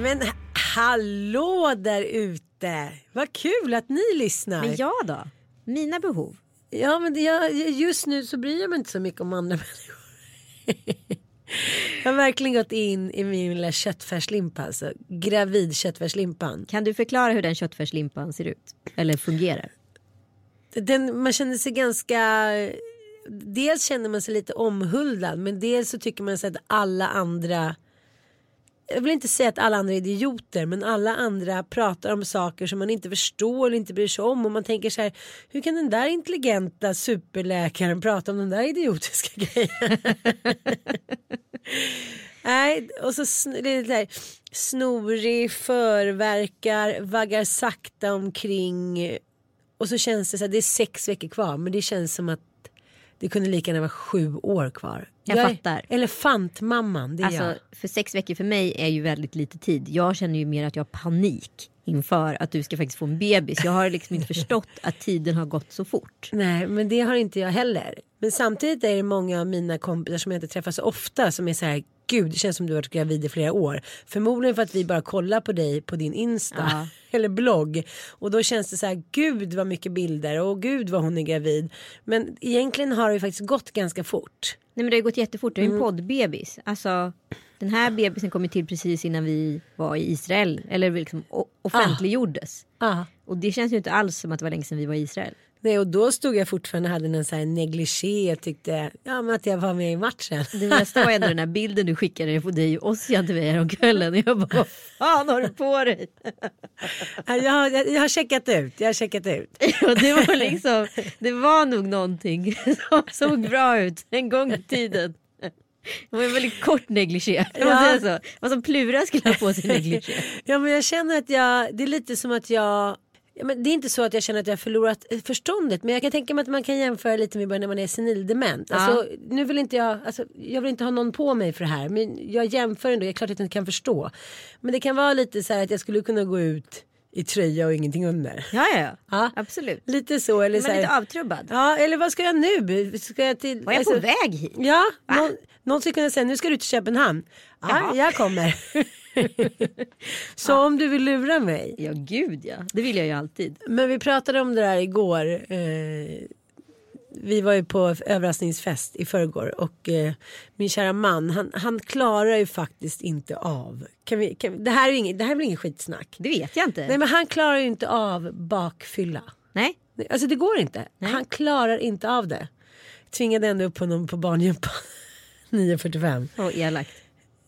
Nej men hallå där ute. Vad kul att ni lyssnar. Men jag då? Mina behov? Ja men jag, just nu så bryr jag mig inte så mycket om andra människor. jag har verkligen gått in i min lilla köttfärslimpa. Alltså, gravid köttfärslimpan. Kan du förklara hur den köttfärslimpan ser ut? Eller fungerar? Den, man känner sig ganska... Dels känner man sig lite omhuldad men dels så tycker man sig att alla andra jag vill inte säga att alla andra är idioter men alla andra pratar om saker som man inte förstår eller inte bryr sig om och man tänker så här hur kan den där intelligenta superläkaren prata om den där idiotiska grejen? Nej, och så lite det där, snorig, förverkar, vaggar sakta omkring och så känns det så här, det är sex veckor kvar men det känns som att det kunde lika gärna vara sju år kvar. Jag är fattar. Elefantmamman, det är jag. Alltså, för sex veckor för mig är ju väldigt lite tid. Jag känner ju mer att jag har panik inför att du ska faktiskt få en bebis. Jag har liksom inte förstått att tiden har gått så fort. Nej, men det har inte jag heller. Men samtidigt är det många av mina kompisar som jag inte träffar så ofta som är så här. Gud, det känns som du har varit gravid i flera år. Förmodligen för att vi bara kollar på dig på din Insta Ja. eller blogg. Och då känns det så här, gud vad mycket bilder och gud vad hon är gravid. Men egentligen har det faktiskt gått ganska fort. Nej men det har gått jättefort. Det är ju Mm. en poddbebis. Alltså, den här bebisen kom ju till precis innan vi var i Israel. Eller liksom o- offentliggjordes. Ja. Och det känns ju inte alls som att det var länge sedan vi var i Israel. Nej, och då stod jag fortfarande och hade en här negligé och tyckte ja, men att jag var med i matchen. Det bästa var ändå den här bilden du skickade på dig och Ossian till mig häromkvällen. Och jag bara, vad fan har du på dig? Ja, jag, har, jag, har checkat ut. Jag har checkat ut. Och det var liksom, det var nog någonting som såg bra ut en gång i tiden. Det var en väldigt kort negligé. Ja. Ja. Som Plura skulle ha på sig negligé. Ja men jag känner att jag, det är lite som att jag Ja, men det är inte så att jag känner att jag har förlorat eh, förståndet men jag kan tänka mig att man kan jämföra lite med när man är senildement. Alltså, nu vill inte jag, alltså, jag vill inte ha någon på mig för det här men jag jämför ändå, jag är klart att jag inte kan förstå. Men det kan vara lite så här att jag skulle kunna gå ut i tröja och ingenting under. Ja, ja, ja. Ja. Absolut. Lite så eller så här, lite avtrubbad. Ja eller vad ska jag nu? Ska jag till, Var jag på alltså- väg hit? Ja, någon, någon skulle kunna säga nu ska du till Köpenhamn. Ja, jag kommer. så om du vill lura mig. Ja, gud ja. Det vill jag ju alltid. Men vi pratade om det där igår. Eh, vi var ju på överraskningsfest i förrgår och eh, min kära man han, han klarar ju faktiskt inte av. Kan vi, kan, det, här är inget, det här är väl ingen skitsnack? Det vet jag inte. Nej men han klarar ju inte av bakfylla. Nej. Alltså det går inte. Nej. Han klarar inte av det. Tvingade ändå upp honom på barngympan. 9.45. Åh, elakt.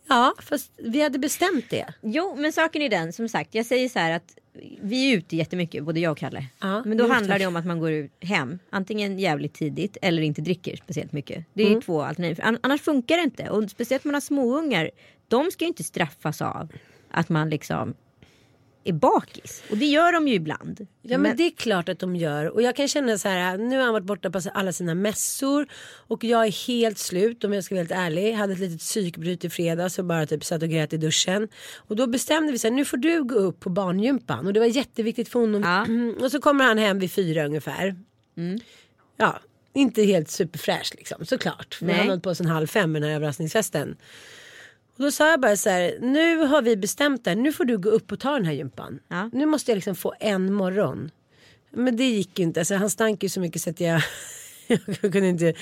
Ja fast vi hade bestämt det. Jo, men saken är den, som sagt, jag säger så här att vi är ute jättemycket, både jag och Kalle. Ja, men då handlar det om att man går ut hem, antingen jävligt tidigt eller inte dricker speciellt mycket. Det är Mm. två alternativ. An- Annars funkar det inte. Och speciellt om man har småungar, de ska ju inte straffas av att man liksom är bakis. Och det gör de ju ibland. Ja men, det är klart att de gör. Och jag kan känna så här. Nu har han varit borta på alla sina mässor. Och jag är helt slut om jag ska vara helt ärlig. Jag hade ett litet psykbryt i fredags och bara typ satt och grät i duschen. Och då bestämde vi så här. Nu får du gå upp på barngympan. Och det var jätteviktigt för honom. Ja. Och så kommer han hem vid fyra ungefär. Ja, inte helt superfräsch liksom såklart. För Nej. han höll på sen halv fem med den här överraskningsfesten. Och då sa jag bara så här, nu har vi bestämt det, här, nu får du gå upp och ta den här gympan. Ja. Nu måste jag liksom få en morgon. Men det gick ju inte, alltså, han stank ju så mycket så att jag, jag kunde inte.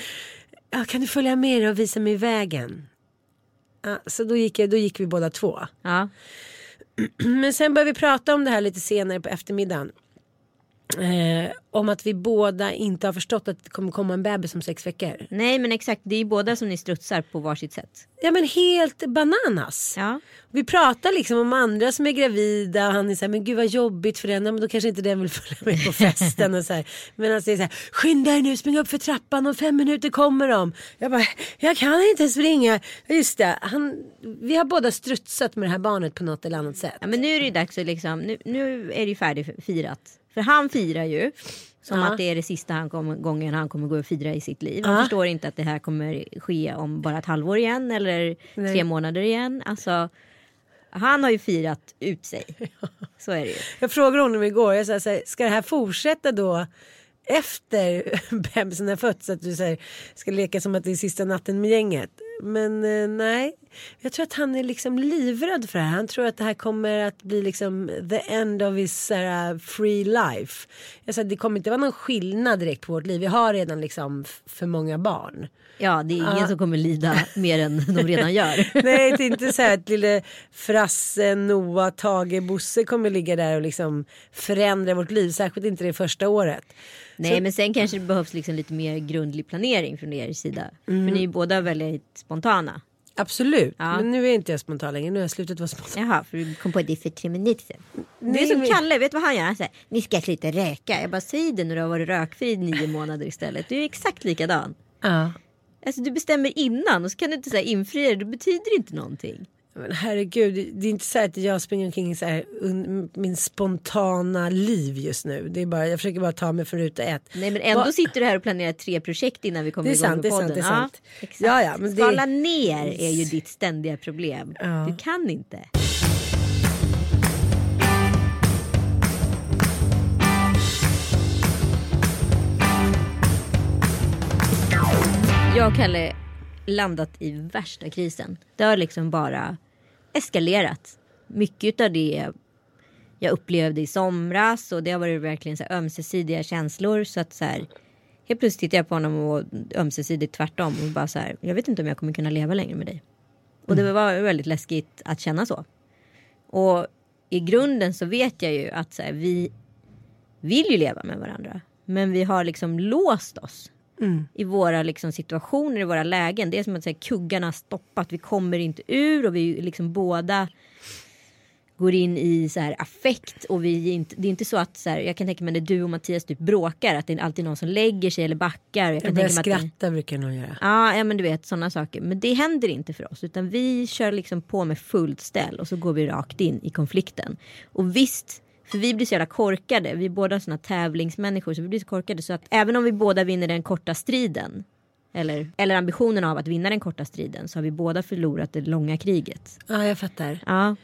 Ja, kan du följa med och visa mig vägen? Ja, så då gick, jag, då gick vi båda två. Ja. Men sen började vi prata om det här lite senare på eftermiddagen. Eh, om att vi båda inte har förstått att det kommer komma en bebis om sex veckor. Nej men exakt, det är ju båda som ni strutsar på varsitt sätt. Ja men helt bananas. Ja. Vi pratar liksom om andra som är gravida och han är så här, men gud vad jobbigt för den, ja, men då kanske inte den vill följa med på festen och så här. Men han säger så här, skynda dig nu, spring upp för trappan, om fem minuter kommer de. Jag bara, jag kan inte springa. Just det, han, vi har båda strutsat med det här barnet på något eller annat sätt. Ja, men nu är det ju dags att liksom, nu, nu är det ju färdigfirat. För han firar ju som Ja. att det är det sista han kommer, gången han kommer gå och fira i sitt liv. Han Ja. förstår inte att det här kommer ske om bara ett halvår igen eller Nej. tre månader igen. Alltså, han har ju firat ut sig. Så är det ju. Jag frågade honom igår, jag sa ska det här fortsätta då efter bebisen har fötts? Så att du här, ska leka som att det är sista natten med gänget. Men eh, nej, jag tror att han är liksom livrädd för det här. Han tror att det här kommer att bli liksom the end of his här, free life. Jag sa, det kommer inte vara någon skillnad direkt på vårt liv. Vi har redan liksom för många barn. Ja, det är ingen Ja. som kommer lida mer än de redan gör. Nej, det är inte så här att lille Frasse, Noah, Tage, Bosse kommer ligga där och liksom förändra vårt liv. Särskilt inte det första året. Nej, men sen kanske det behövs liksom lite mer grundlig planering från er sida. För ni är båda väldigt spontana. Absolut, Ja. men nu är inte jag spontan längre. Nu har jag slutat vara spontan. Jaha, för du kom på det för tre minuter sedan. Det är Nej, som Kalle, vet du vad han gör? Han säger, ni ska sluta röka. Jag bara, säg det när du har varit rökfri i nio månader istället. Du är exakt likadan. Ja. Alltså du bestämmer innan och så kan du inte säga infria det. Det betyder inte någonting. Men herregud, det är inte så att jag springer omkring så här, un, min spontana liv just nu. Det är bara, jag försöker bara ta mig från ruta ett. Nej men ändå Vad- sitter du här och planerar tre projekt innan vi kommer Det igång sant, med det är podden. sant, det är sant. Ja. Ja, men det- Skala ner är ju ditt ständiga problem. Ja. Du kan inte. Jag och Kalle landat i värsta krisen. Det har liksom bara eskalerat. Mycket av det jag upplevde i somras och det har varit verkligen så ömsesidiga känslor. Så att så här, helt plötsligt tittar jag på honom och ömsesidigt tvärtom och bara så här, jag vet inte om jag kommer kunna leva längre med dig. Och det var väldigt läskigt att känna så. Och i grunden så vet jag ju att så här, vi vill ju leva med varandra. Men vi har liksom låst oss. I våra liksom, situationer, i våra lägen. Det är som att här, kuggarna har stoppat. Vi kommer inte ur och vi liksom båda går in i så här affekt och vi inte, det är inte så att så här, jag kan tänka mig när du och Mattias typ bråkar att det är alltid någon som lägger sig eller backar. Jag Jag kan börjar tänka mig att det- skratta brukar jag nog göra. Ja, ja men du vet sådana saker. Men det händer inte för oss utan vi kör liksom på med fullt ställ och så går vi rakt in i konflikten. Och visst, för vi blir så jävla korkade. Vi är båda sådana tävlingsmänniskor så vi blir så korkade så att även om vi båda vinner den korta striden eller, eller ambitionen av att vinna den korta striden så har vi båda förlorat det långa kriget. Ja, jag fattar. Ja,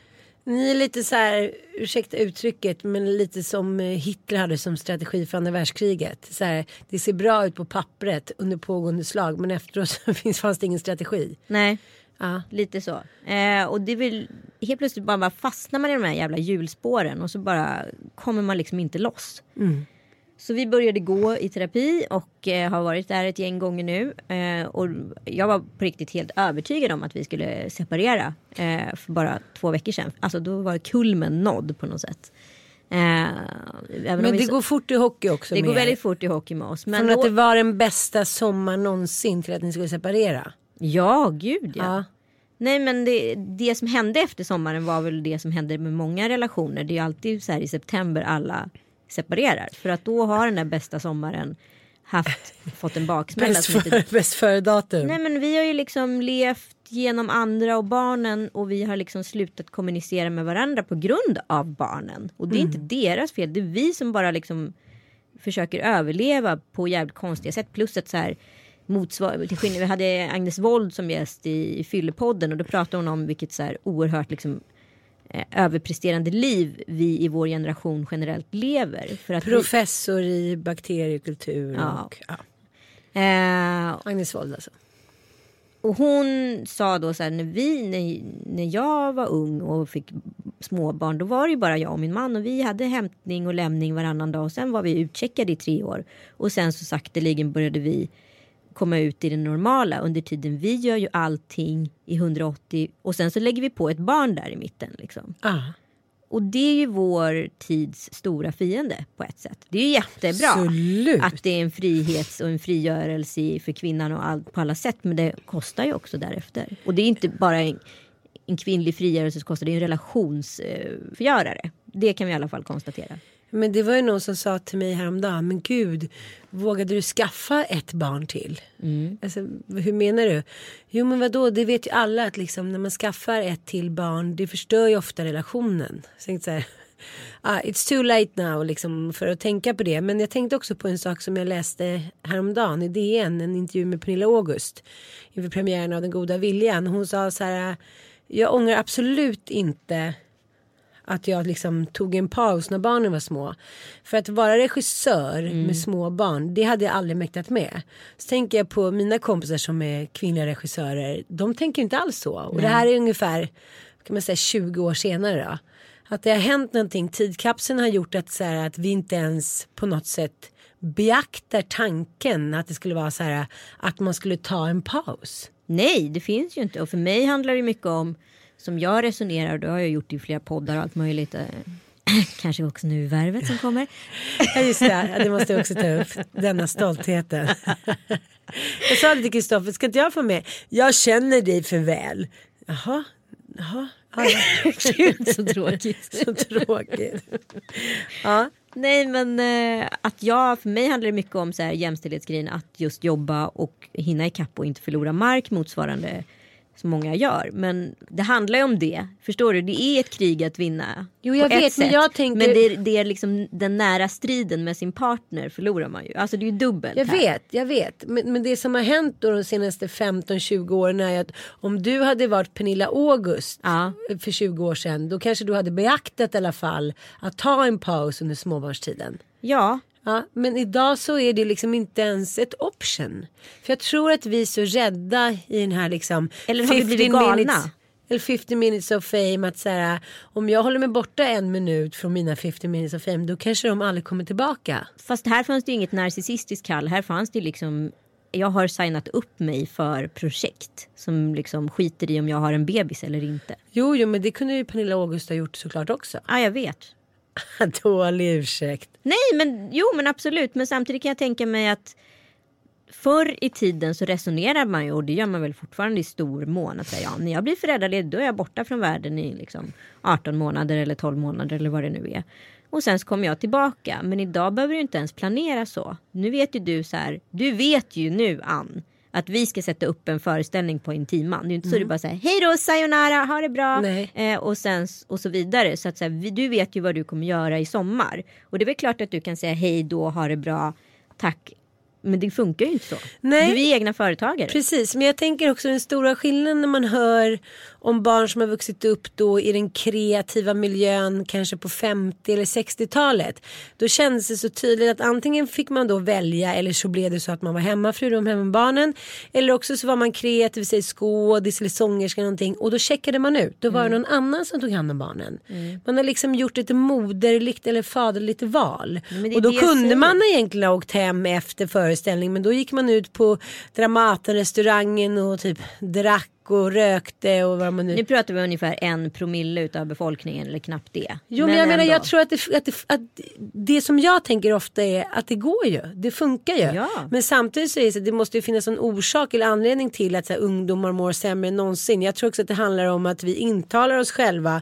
Ni är lite så här, ursäkta uttrycket, men lite som eh, Hitler hade som strategi för andra världskriget. Så här, det ser bra ut på pappret under pågående slag men efteråt så finns, fanns det ingen strategi. nej. Ja. Lite så. Eh, och det vill helt plötsligt bara, bara fastnar man i de här jävla hjulspåren och så bara kommer man liksom inte loss. Så vi började gå i terapi och eh, har varit där ett gäng gånger nu. Eh, och jag var på riktigt helt övertygad om att vi skulle separera eh, för bara två veckor sedan. Alltså då var kulmen nådd på något sätt. Eh, Men vi det så- går fort i hockey också. det går er. väldigt fort i hockey med oss. Men Från då, att det var den bästa sommaren någonsin till att ni skulle separera. Ja, gud ja. Ja. Nej men det, det som hände efter sommaren var väl det som hände med många relationer. Det är alltid så här i september alla separerar. För att då har den där bästa sommaren haft, fått en baksmälla. Bäst som inte- bäst före datum. Nej men vi har ju liksom levt genom andra och barnen och vi har liksom slutat kommunicera med varandra på grund av barnen. Och det är inte deras fel, det är vi som bara liksom försöker överleva på jävligt konstiga sätt. Plus att så här motsvar, till skillnad, vi hade Agnes Wold som gäst i, i Fyllepodden och då pratade hon om vilket så här oerhört liksom eh, överpresterande liv vi i vår generation generellt lever. För att vi, Professor i bakteriekultur Ja. och ja. eh, Agnes Wold alltså. Och hon sa då så här när vi, när, när jag var ung och fick småbarn då var det ju bara jag och min man och vi hade hämtning och lämning varannan dag och sen var vi utcheckade i tre år. Och sen så sakteligen började vi komma ut i det normala under tiden vi gör ju allting i 180 och sen så lägger vi på ett barn där i mitten liksom. Ah. Och det är ju vår tids stora fiende på ett sätt. Det är ju jättebra Absolut. att det är en frihets och en frigörelse för kvinnan och allt på alla sätt. Men det kostar ju också därefter. Och det är inte bara en, en kvinnlig frigörelse som kostar, det är en relationsförgörare. Det kan vi i alla fall konstatera. Men det var ju någon som sa till mig häromdagen, men gud, vågade du skaffa ett barn till? Alltså, hur menar du? Jo men vadå, det vet ju alla att liksom, när man skaffar ett till barn, det förstör ju ofta relationen. Så jag så här, ah, it's too late now liksom, för att tänka på det. Men jag tänkte också på en sak som jag läste häromdagen i DN, en intervju med Pernilla August inför premiären av Den goda viljan. Hon sa så här, jag ångrar absolut inte att jag liksom tog en paus när barnen var små. För att vara regissör med små barn, det hade jag aldrig mäktat med. Så tänker jag på mina kompisar som är kvinnliga regissörer, de tänker inte alls så. Och det här är ungefär kan man säga, 20 år senare. Då. Att det har hänt någonting, tidkapseln har gjort att, så här, att vi inte ens på något sätt beaktar tanken att det skulle vara så här att man skulle ta en paus. Nej, det finns ju inte. Och för mig handlar det mycket om, som jag resonerar, och det har jag gjort i flera poddar och allt möjligt. eh, Kanske också nu Värvet som kommer. Ja just det, det måste jag också ta upp. Denna stoltheten. Jag sa det till Kristoffer, ska inte jag få med? Jag känner dig för väl. Jaha, jaha. Ja, ja. Gud så tråkigt. Så tråkigt. Ja, Nej men eh, att jag, för mig handlar det mycket om så här, jämställdhetsgrejen. Att just jobba och hinna ikapp och inte förlora mark motsvarande som många gör. Men det handlar ju om det. Förstår du? Det är ett krig att vinna. Jo, jag vet, men jag tänker- Men det är, det är liksom den nära striden med sin partner förlorar man ju. Alltså det är ju dubbelt. jag här. vet, jag vet. Men, men det som har hänt då de senaste 15-20 åren är att om du hade varit Pernilla August Ja. för 20 år sedan då kanske du hade beaktat i alla fall att ta en paus under småbarnstiden. Ja, Ja, men idag så är det liksom inte ens ett option. För jag tror att vi är så rädda i den här liksom Eller har vi blivit galna? minutes, eller 50 minutes of fame att så här, om jag håller mig borta en minut från mina 50 minutes of fame då kanske de aldrig kommer tillbaka. fast här fanns det ju inget narcissistiskt kall. Här fanns det liksom jag har signat upp mig för projekt som liksom skiter i om jag har en bebis eller inte. Jo, jo, men det kunde ju Pernilla August ha gjort såklart också. Ja, jag vet. Dålig ursäkt. Nej, men jo, men absolut. Men samtidigt kan jag tänka mig att förr i tiden så resonerar man ju och det gör man väl fortfarande i stor mån. Att säga, ja, när jag blir föräldraledig då är jag borta från världen i liksom 18 månader eller 12 månader eller vad det nu är. Och sen så kommer jag tillbaka. Men idag behöver du inte ens planera så. Nu vet ju du så här. Du vet ju nu Ann. Att vi ska sätta upp en föreställning på Intiman. Det är ju inte så du bara säger hej då sayonara, ha det bra. Eh, och sen och så vidare. Så att så här, vi- du vet ju vad du kommer göra i sommar. Och det är väl klart att du kan säga hej då, ha det bra, tack. Men det funkar ju inte så. Nej. Du är egna företagare. Precis, men jag tänker också den stora skillnaden när man hör om barn som har vuxit upp då i den kreativa miljön kanske på 50 eller 60-talet. Då kändes det så tydligt att antingen fick man då välja eller så blev det så att man var hemmafru, hemma med barnen. Eller också så var man kreativ, säg skådis eller sångerska någonting och då checkade man ut. Då var det någon annan som tog hand om barnen. Man har liksom gjort ett moderligt eller faderligt val. och då kunde man egentligen ha åkt hem efter föreställning men då gick man ut på Dramaten-restaurangen och typ drack och rökte och vad man nu... Nu pratar vi ungefär en promille utav befolkningen eller knappt det. Jo men, jag menar ändå. jag tror att det, att, det, att det som jag tänker ofta är att det går ju. Det funkar ju. Ja. Men samtidigt så är det så att det måste ju finnas en orsak eller anledning till att så här, ungdomar mår sämre än någonsin. Jag tror också att det handlar om att vi intalar oss själva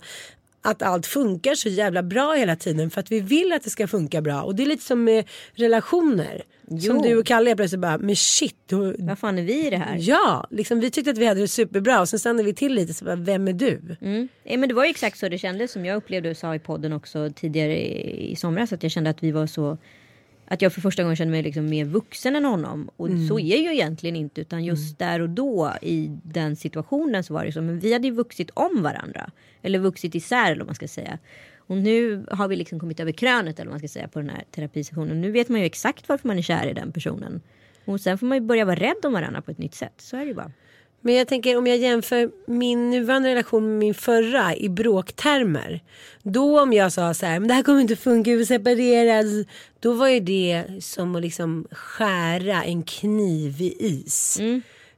att allt funkar så jävla bra hela tiden för att vi vill att det ska funka bra. Och det är lite som med relationer. Som Jo. du och Kalle plötsligt bara, men shit. då- Vad fan är vi i det här? Ja, liksom, vi tyckte att vi hade det superbra och sen stannade vi till lite så bara, vem är du? Mm. Eh, Men det var ju exakt så det kändes som jag upplevde och sa i podden också tidigare i, i somras. Att jag kände att vi var så att jag för första gången kände mig liksom mer vuxen än honom. Och så är ju egentligen inte. Utan just där och då i den situationen så var det så. Men vi hade ju vuxit om varandra. Eller vuxit isär eller vad man ska säga. Och nu har vi liksom kommit över krönet eller vad man ska säga på den här terapisessionen. Nu vet man ju exakt varför man är kär i den personen. Och sen får man ju börja vara rädd om varandra på ett nytt sätt. Så är det ju bara. Men jag tänker om jag jämför min nuvarande relation med min förra i bråktermer. Då om jag sa så här, men det här kommer inte funka, vi separeras. Då var ju det som att liksom skära en kniv i is.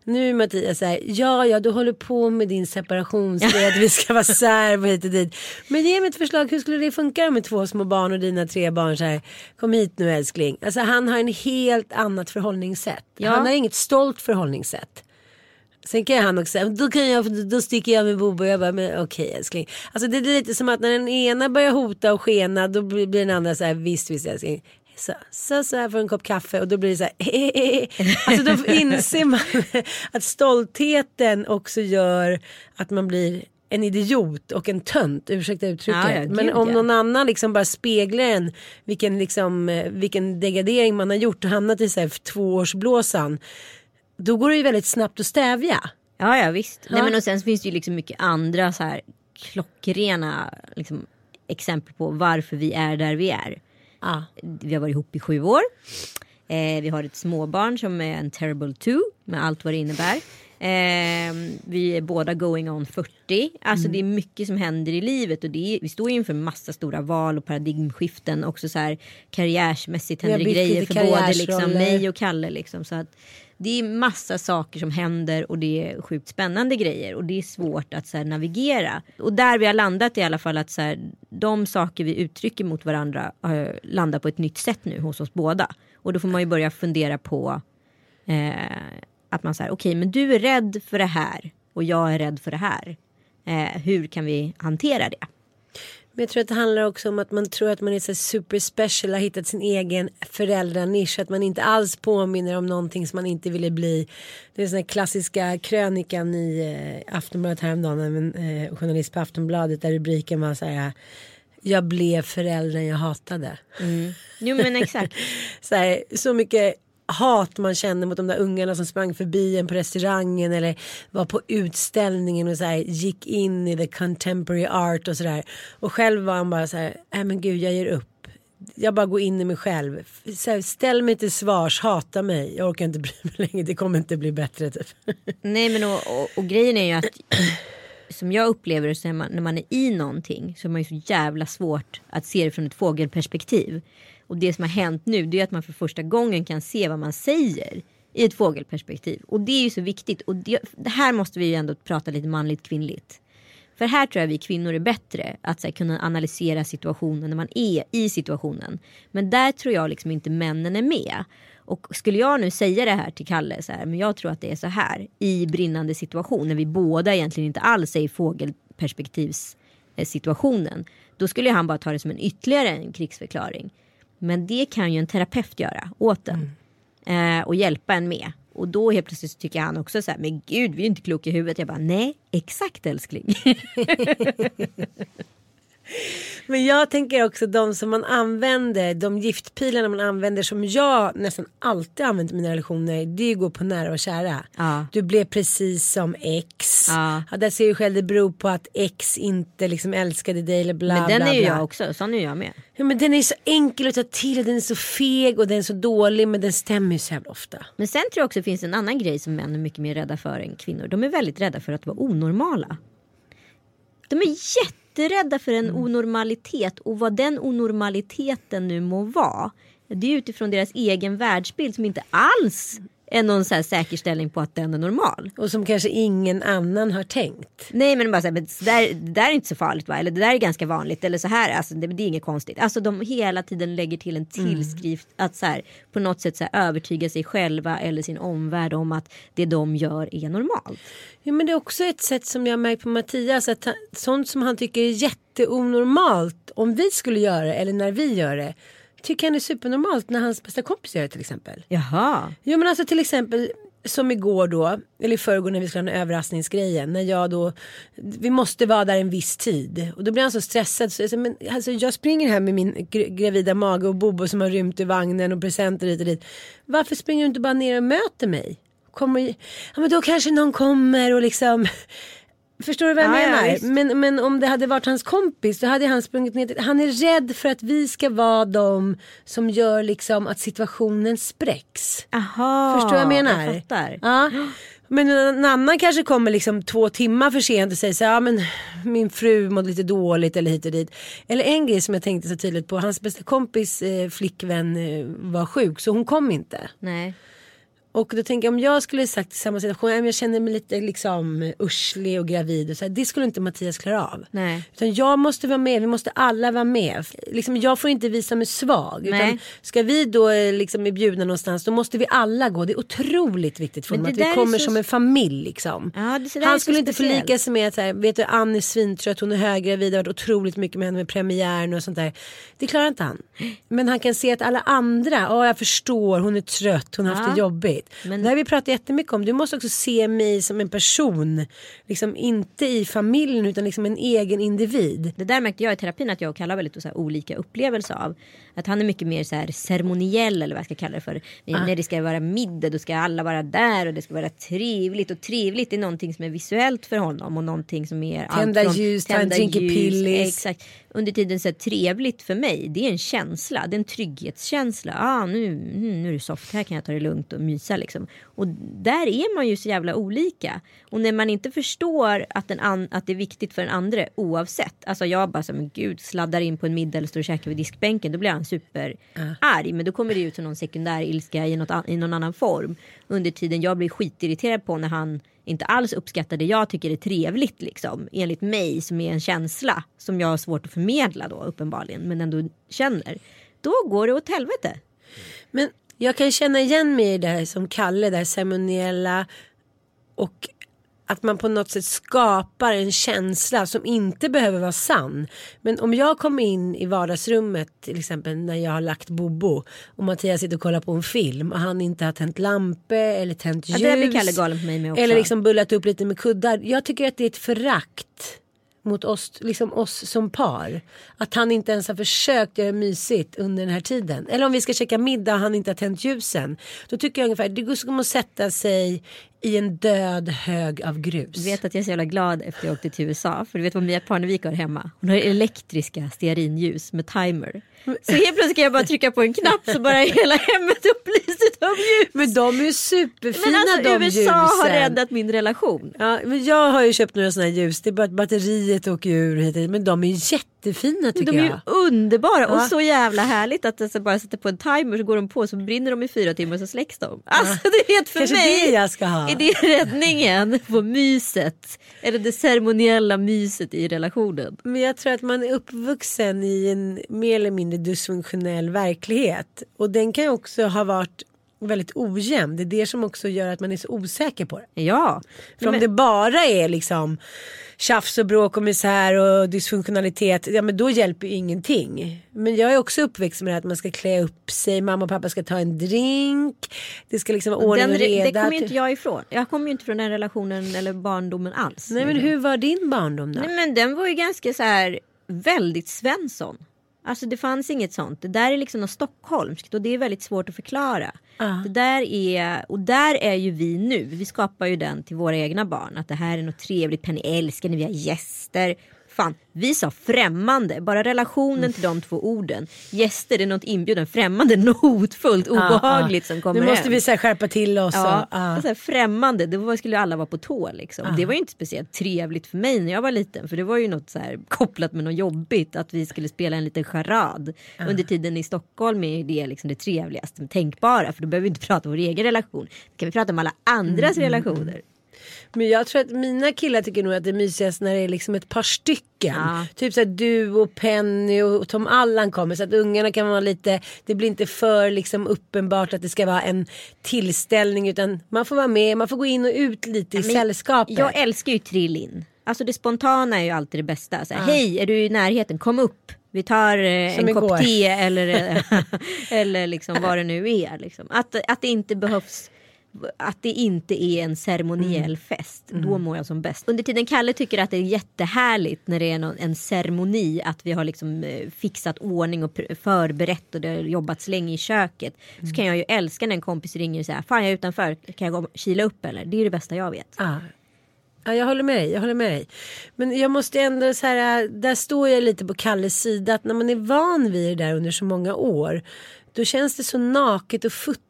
Nu är Mattias så här, ja ja du håller på med din separationsgrej, att vi ska vara särbo hit och dit. Men ge mig ett förslag, hur skulle det funka med två små barn och dina tre barn så här, kom hit nu älskling. Alltså han har en helt annat förhållningssätt. Ja. Han har inget stolt förhållningssätt. Sen kan han också säga, då, kan jag, då sticker jag med Bobo. Jag bara, men okej älskling. Alltså det är lite som att när den ena börjar hota och skena då blir den andra så här, visst visst älskling. Så, så, så här för en kopp kaffe och då blir det så här, Alltså då inser man att stoltheten också gör att man blir en idiot och en tönt, ursäkta uttrycket. Ja, ja, Men om någon annan liksom bara speglar en vilken, liksom, eh, vilken degradering man har gjort och hamnat i så här tvåårsblåsan. Då går det ju väldigt snabbt att stävja. Ja, ja visst. Nej, Ja. men och sen finns det ju liksom mycket andra så här klockrena liksom, exempel på varför vi är där vi är. Ja. Vi har varit ihop i sju år. Eh, vi har ett småbarn som är en terrible two med allt vad det innebär. Eh, vi är båda going on 40. Alltså det är mycket som händer i livet och det är, vi står ju inför massa stora val och paradigmskiften. Också så här karriärsmässigt händer det grejer för både liksom mig och Kalle. Liksom, så att det är massa saker som händer och det är sjukt spännande grejer och det är svårt att så här, navigera. Och där vi har landat i alla fall att så här, de saker vi uttrycker mot varandra uh, landar på ett nytt sätt nu hos oss båda. Och då får man ju börja fundera på eh, att man säger okej men du är rädd för det här och jag är rädd för det här. Eh, hur kan vi hantera det? Men jag tror att det handlar också om att man tror att man är så super special, har hittat sin egen föräldranisch. Att man inte alls påminner om någonting som man inte ville bli. Det är den här klassiska krönikan i eh, Aftonbladet häromdagen. En eh, journalist på Aftonbladet där rubriken var så här. Jag blev föräldern jag hatade. Jo men exakt. så, här, så mycket hat man känner mot de där ungarna som sprang förbi en på restaurangen eller var på utställningen och så här, gick in i the contemporary art och sådär. Och själv var han bara så här, nej men gud jag ger upp. Jag bara går in i mig själv. Så här, ställ mig till svars, hata mig. Jag orkar inte bry mig längre, det kommer inte bli bättre typ. Nej men och, och, och grejen är ju att som jag upplever det så är man, när man är i någonting så är man ju så jävla svårt att se det från ett fågelperspektiv. Och det som har hänt nu det är att man för första gången kan se vad man säger i ett fågelperspektiv. Och det är ju så viktigt. Och det, det här måste vi ju ändå prata lite manligt kvinnligt. För här tror jag vi kvinnor är bättre att här, kunna analysera situationen när man är i situationen. Men där tror jag liksom inte männen är med. Och skulle jag nu säga det här till Kalle, så här, men jag tror att det är så här i brinnande situation när vi båda egentligen inte alls är i fågelperspektivssituationen. Eh, Då skulle han bara ta det som en ytterligare en krigsförklaring. Men det kan ju en terapeut göra åt en. Eh, och hjälpa en med. Och då helt plötsligt tycker han också så här, men gud vi är inte kloka i huvudet. Jag bara, nej exakt älskling. Men jag tänker också de som man använder, de giftpilarna man använder som jag nästan alltid använt i mina relationer. Det är att gå på nära och kära. Ja. Du blev precis som ex. Ja. där ser du själv det beror på att ex inte liksom älskade dig eller bla men den bla är ju bla. jag också, sån är jag med. Ja, men den är så enkel att ta till, den är så feg och den är så dålig men den stämmer ju så jävla ofta. Men sen tror jag också det finns en annan grej som män är mycket mer rädda för än kvinnor. De är väldigt rädda för att vara onormala. De är jätterädda för en onormalitet och vad den onormaliteten nu må vara. Det är utifrån deras egen världsbild som inte alls någon så här säkerställning på att den är normal. Och som kanske ingen annan har tänkt. Nej men bara så här, men det, där, det där är inte så farligt va? Eller det där är ganska vanligt. Eller så här, alltså, det, det är inget konstigt. Alltså de hela tiden lägger till en tillskrift att så här, på något sätt så här, övertyga sig själva eller sin omvärld om att det de gör är normalt. Ja, men det är också ett sätt som jag märkt på Mattias. Att han, sånt som han tycker är jätteonormalt om vi skulle göra det eller när vi gör det. Tycker han är supernormalt när hans bästa kompis gör det till exempel. Jaha. Jo men alltså till exempel som igår då, eller i förrgår när vi skulle ha den överraskningsgrejen. När jag då, vi måste vara där en viss tid. Och då blir han så stressad. Så jag, säger, men, alltså, jag springer här med min gr- gravida mage och Bobo som har rymt ur vagnen och presenter hit och dit. Varför springer du inte bara ner och möter mig? Kommer, ja men då kanske någon kommer och liksom Förstår du vad jag Ja, ja, menar? visst. men, men om det hade varit hans kompis då hade han sprungit ner till, Han är rädd för att vi ska vara de som gör liksom att situationen spräcks. Aha. Förstår du vad jag menar? Jag fattar. Ja. Men en annan kanske kommer liksom två timmar för sent och säger så här, ja men min fru mådde lite dåligt eller hit och dit. Eller en grej som jag tänkte så tydligt på, hans bästa kompis eh, flickvän eh, var sjuk så hon kom inte. Nej. Och då tänker jag om jag skulle sagt i samma situation, jag känner mig lite liksom urslig och gravid och så här, det skulle inte Mattias klara av. Nej. Utan jag måste vara med, vi måste alla vara med. Liksom, jag får inte visa mig svag. Nej. Utan ska vi då liksom bli bjudna någonstans då måste vi alla gå. Det är otroligt viktigt för honom att vi kommer så- som en familj. Liksom. Ja, det- Han skulle inte speciellt. förlika sig med att så här, vet du Ann är svintrött, hon är höggravid, det har varit otroligt mycket med henne med premiären och sånt där. Det klarar inte han. Men han kan se att alla andra, ja jag förstår, hon är trött, hon har haft Ja. det jobbigt. Men- Det har vi pratat jättemycket om. Du måste också se mig som en person. Liksom inte i familjen utan liksom en egen individ. Det där märkte jag i terapin att jag och Kalle har väldigt olika upplevelser av. Att han är mycket mer så här ceremoniell eller vad jag ska kalla det för. När det ska vara middag då ska alla vara där och det ska vara trevligt. Och trevligt är någonting som är visuellt för honom och någonting som är allt Tända från ljus, en drink Pillis. Exakt. Under tiden så här, trevligt för mig det är en känsla. Det är en trygghetskänsla. Ah, nu, nu är det soft, här kan jag ta det lugnt och mysa liksom. Och där är man ju så jävla olika. Och när man inte förstår att, an- att det är viktigt för den andra oavsett. Alltså jag bara så men gud sladdar in på en middag eller står och käkar vid diskbänken. Då blir han superarg. Men då kommer det ut som någon sekundär ilska i, något, i någon annan form. Under tiden jag blir skitirriterad på när han inte alls uppskattar det jag tycker är trevligt liksom. Enligt mig som är en känsla som jag har svårt att förmedla då uppenbarligen. Men ändå känner. Då går det åt helvete. Men jag kan känna igen mig i det här som Kalle, det här ceremoniella och att man på något sätt skapar en känsla som inte behöver vara sann. Men om jag kommer in i vardagsrummet till exempel när jag har lagt Bobo och Mattias sitter och kollar på en film och han inte har tänt lampor eller tänt Ja, ljus. det blir Kalle galen på mig med också. Eller liksom bullat upp lite med kuddar. Jag tycker att det är ett förakt mot oss, liksom oss som par. Att han inte ens har försökt göra mysigt under den här tiden. Eller om vi ska käka middag och han inte har tänt ljusen. Då tycker jag ungefär det går som att sätta sig i en död hög av grus. Du vet att jag är så jävla glad efter att jag åkte till USA. För du vet vad Mia Parnevik har hemma? Hon har elektriska stearinljus med timer. Så helt plötsligt kan jag bara trycka på en knapp så bara hela hemmet upplyst av ljus. Men de är ju superfina Men alltså de USA ljusen. har räddat min relation. Ja, men jag har ju köpt några sådana ljus. Det är bara att batteriet åker ur. Men de är ju jättefina tycker De är ju jag. underbara och Ja. så jävla härligt att alltså bara sätta på en timer så går de på så brinner de i fyra timmar så släcks de. Alltså det är helt för Kanske mig. det jag ska ha. Är det räddningen på myset? Eller det ceremoniella myset i relationen? Men jag tror att man är uppvuxen i en mer eller mindre dysfunktionell verklighet. Och den kan ju också ha varit väldigt ojämn. Det är det som också gör att man är så osäker på det. Ja. För om Men- det bara är liksom tjafs och bråk och misär och dysfunktionalitet. Ja men då hjälper ju ingenting. Men jag är också uppväxt med det att man ska klä upp sig. Mamma och pappa ska ta en drink. Det ska liksom vara ordning och re- reda. det kommer ju inte jag ifrån. Jag kommer ju inte från den relationen eller barndomen alls. Nej men hur var din barndom då? Nej men den var ju ganska så här väldigt Svensson. Alltså det fanns inget sånt. Det där är liksom något stockholmskt och det är väldigt svårt att förklara. Ah. Det där är, och där är ju vi nu. Vi skapar ju den till våra egna barn. Att det här är något trevligt. Penny älskar när vi har gäster. Fan, vi sa främmande. Bara relationen till de två orden. Gäster är något inbjuden. Främmande, något hotfullt, obehagligt som kommer Nu måste hem. vi så skärpa till oss. Ja, och, ja. Så här, främmande, det var, skulle alla vara på tå liksom. Det var ju inte speciellt trevligt för mig när jag var liten. För det var ju något så här kopplat med något jobbigt. Att vi skulle spela en liten charad. Under tiden i Stockholm är det liksom det trevligaste tänkbara. För då behöver vi inte prata om vår egen relation. Då kan vi prata om alla andras Mm, relationer. Men jag tror att mina killar tycker nog att det är mysigast när det är liksom ett par stycken. Ja. Typ så du och Penny och Tom Allan kommer så att ungarna kan vara lite, det blir inte för liksom uppenbart att det ska vara en tillställning utan man får vara med, man får gå in och ut lite i Men sällskapet. Jag älskar ju Trillin. Alltså det spontana är ju alltid det bästa. Så här, Hej, är du i närheten? Kom upp. Vi tar eh, en kopp igår. te eller, eh, eller liksom vad det nu är. Liksom. Att, att det inte behövs att det inte är en ceremoniell Mm. fest. Då mår jag som bäst. Under tiden Kalle tycker att det är jättehärligt när det är någon, en ceremoni. Att vi har liksom eh, fixat ordning och förberett och det har jobbats länge i köket. Mm. Så kan jag ju älska när en kompis ringer och säger Fan jag är utanför, kan jag gå och kila upp eller? Det är det bästa jag vet. Ja. Ja, jag håller med dig. Jag håller med dig. Men jag måste ändå så här, där står jag lite på Kalles sida. Att när man är van vid det där under så många år. Då känns det så naket och futtigt.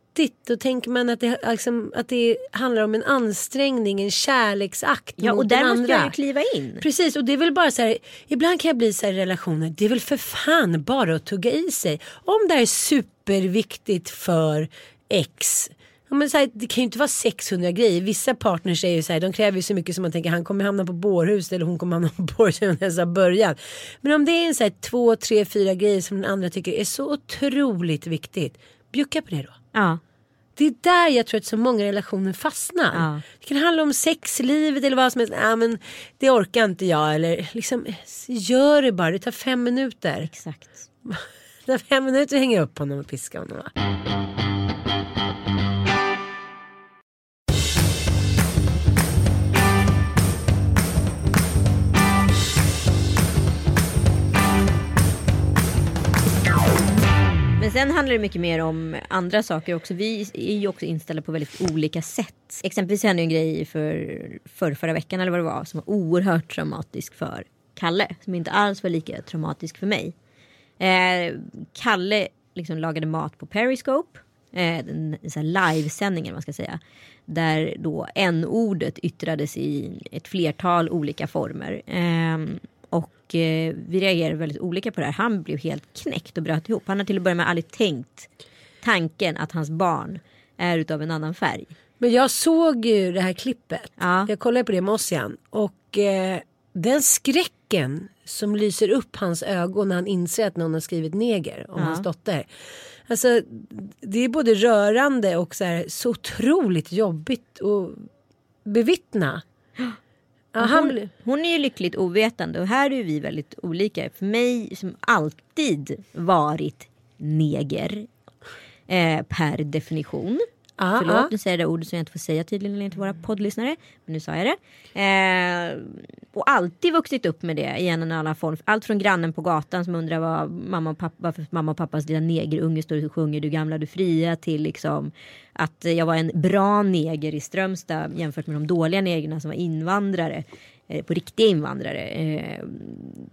Då tänker man att det, liksom, att det handlar om en ansträngning, en kärleksakt Ja mot och där den måste andra. jag ju kliva in. Precis och det är väl bara så här. Ibland kan jag bli så här i relationer. Det är väl för fan bara att tugga i sig. Om det här är superviktigt för X. Ja, men så här, det kan ju inte vara 600 grejer. Vissa partners är ju så här, de kräver ju så mycket som man tänker han kommer hamna på bårhus eller hon kommer hamna på bårhus när ens har börjat. Men om det är en så här, två, tre, fyra grejer som den andra tycker är så otroligt viktigt. Bjucka på det då. Ja. Det är där jag tror att så många relationer fastnar. Ja. Det kan handla om sexlivet eller vad som helst. Ja, men det orkar inte jag. Eller liksom, gör det bara. Det tar fem minuter. Exakt. Det tar fem minuter att hänga upp honom och piska honom. Va? Men sen handlar det mycket mer om andra saker också. Vi är ju också inställda på väldigt olika sätt. Exempelvis hände en grej för, för förra veckan eller vad det var som var oerhört traumatisk för Kalle. Som inte alls var lika traumatisk för mig. Eh, Kalle liksom lagade mat på Periscope. Eh, en, här livesändning eller vad man ska säga. Där då n-ordet yttrades i ett flertal olika former. Eh, och eh, vi reagerade väldigt olika på det här. Han blev helt knäckt och bröt ihop. Han har till att börja med aldrig tänkt tanken att hans barn är utav en annan färg. Men jag såg ju det här klippet. Ja. Jag kollade på det med Ossian. Och eh, den skräcken som lyser upp hans ögon när han inser att någon har skrivit neger om Ja. hans dotter. Alltså det är både rörande och så, här, så otroligt jobbigt att bevittna. Ja, blir- Hon är ju lyckligt ovetande och här är vi väldigt olika. För mig som alltid varit neger eh, per definition. Ja, Förlåt, ja. nu säger jag det ordet som jag inte får säga tydligen enligt våra poddlyssnare. Men nu sa jag det. Eh, och alltid vuxit upp med det i en eller annan form. Allt från grannen på gatan som undrar vad mamma och pappa, varför mamma och pappas lilla negerunge står och sjunger Du gamla du fria till liksom att jag var en bra neger i Strömstad jämfört med de dåliga negrerna som var invandrare. Eh, på riktiga invandrare. Eh,